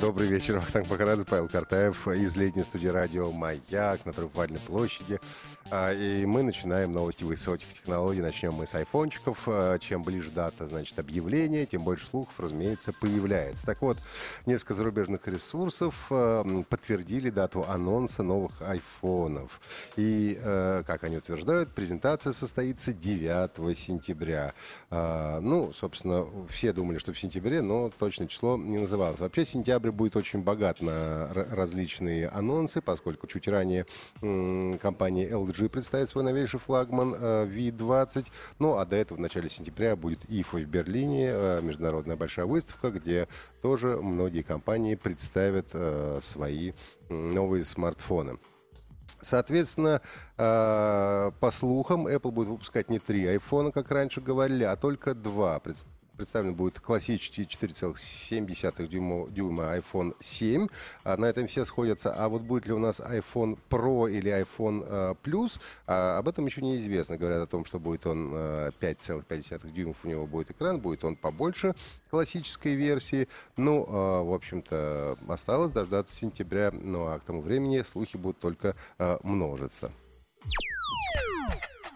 Добрый вечер, Вахтанг Махарадзе, Павел Картаев из летней студии радио «Маяк» на Триумфальной площади. А, и мы начинаем новости высоких технологий. Начнем мы с айфончиков. А, чем ближе дата, значит, объявления, тем больше слухов, разумеется, появляется. Так вот, несколько зарубежных ресурсов а, подтвердили дату анонса новых айфонов. И, как они утверждают, презентация состоится 9 сентября. Ну, собственно, все думали, что в сентябре, но точное число не называлось. Вообще, сентябрь будет очень богат на различные анонсы, поскольку чуть ранее компания LG представит свой новейший флагман V20. Э, ну, а до этого в начале сентября будет IFA в Берлине, э, международная большая выставка, где тоже многие компании представят э, свои новые смартфоны. Соответственно, по слухам, Apple будет выпускать не три айфона, как раньше говорили, а только два представлен будет классический 4,7 дюйма, iPhone 7. А на этом все сходятся. А вот будет ли у нас iPhone Pro или iPhone uh, Plus, а, об этом еще неизвестно. Говорят о том, что будет он uh, 5,5 дюймов у него будет экран, будет он побольше классической версии. Ну, uh, в общем-то, осталось дождаться сентября. Ну, а к тому времени слухи будут только uh, множиться.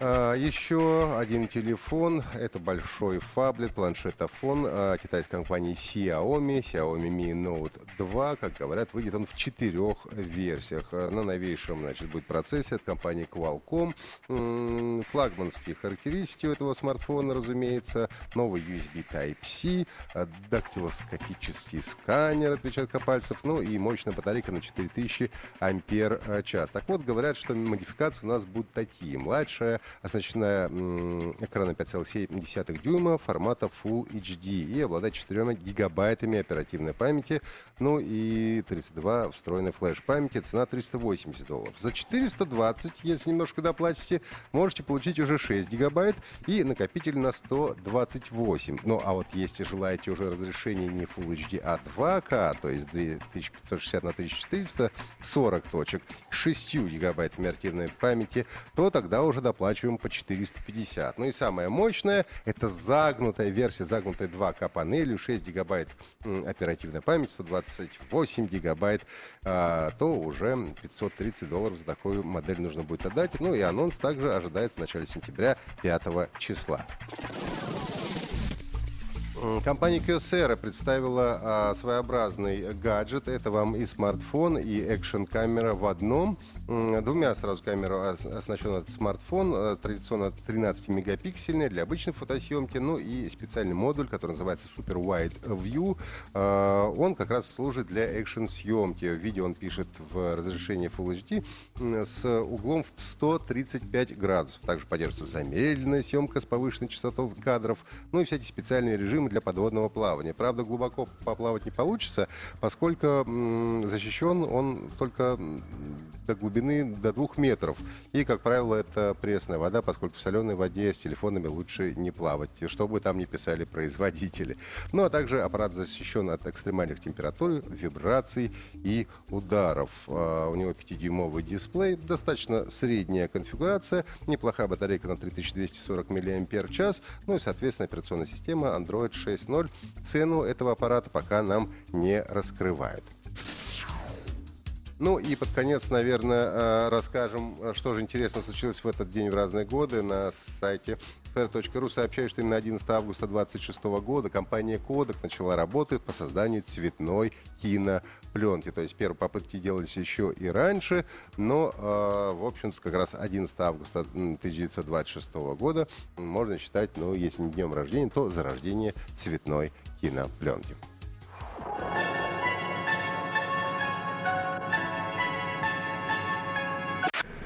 А, еще один телефон. Это большой фаблет, планшетофон а, китайской компании Xiaomi. Xiaomi Mi Note 2. Как говорят, выйдет он в четырех версиях. А, на новейшем, значит, будет процессор от компании Qualcomm. Флагманские характеристики у этого смартфона, разумеется. Новый USB Type-C. Дактилоскопический сканер отпечатка пальцев. Ну и мощная батарейка на 4000 ампер-час. Так вот, говорят, что модификации у нас будут такие. Младшая оснащена экраном 5,7 дюйма формата Full HD и обладает 4 гигабайтами оперативной памяти, ну и 32 встроенной флеш-памяти, цена 380 долларов. За 420, если немножко доплатите, можете получить уже 6 гигабайт и накопитель на 128. Ну а вот если желаете уже разрешение не Full HD, а 2К, то есть 2560 на 1400, 40 точек, 6 гигабайтами оперативной памяти, то тогда уже доплачиваем максимум по 450. Ну и самое мощное, это загнутая версия, загнутая 2К панелью, 6 гигабайт оперативной памяти, 128 гигабайт, а, то уже 530 долларов за такую модель нужно будет отдать. Ну и анонс также ожидается в начале сентября 5 числа. Компания Kyocera представила а, своеобразный гаджет. Это вам и смартфон, и экшн-камера в одном. Двумя сразу камерами оснащен этот смартфон. А, традиционно 13-мегапиксельный для обычной фотосъемки. Ну и специальный модуль, который называется Super Wide View. А, он как раз служит для экшн-съемки. Видео он пишет в разрешении Full HD с углом в 135 градусов. Также поддерживается замедленная съемка с повышенной частотой кадров. Ну и всякие специальные режимы для подводного плавания. Правда, глубоко поплавать не получится, поскольку защищен он только до глубины до двух метров. И, как правило, это пресная вода, поскольку в соленой воде с телефонами лучше не плавать, что бы там ни писали производители. Ну, а также аппарат защищен от экстремальных температур, вибраций и ударов. А, у него 5-дюймовый дисплей, достаточно средняя конфигурация, неплохая батарейка на 3240 мАч, ну и, соответственно, операционная система Android 6.0. Цену этого аппарата пока нам не раскрывают. Ну и под конец, наверное, э, расскажем, что же интересно случилось в этот день в разные годы на сайте fr.ru сообщает, что именно 11 августа 2026 года компания Kodak начала работы по созданию цветной кинопленки. То есть первые попытки делались еще и раньше, но, э, в общем-то, как раз 11 августа 1926 года можно считать, ну, если не днем рождения, то за рождение цветной кинопленки.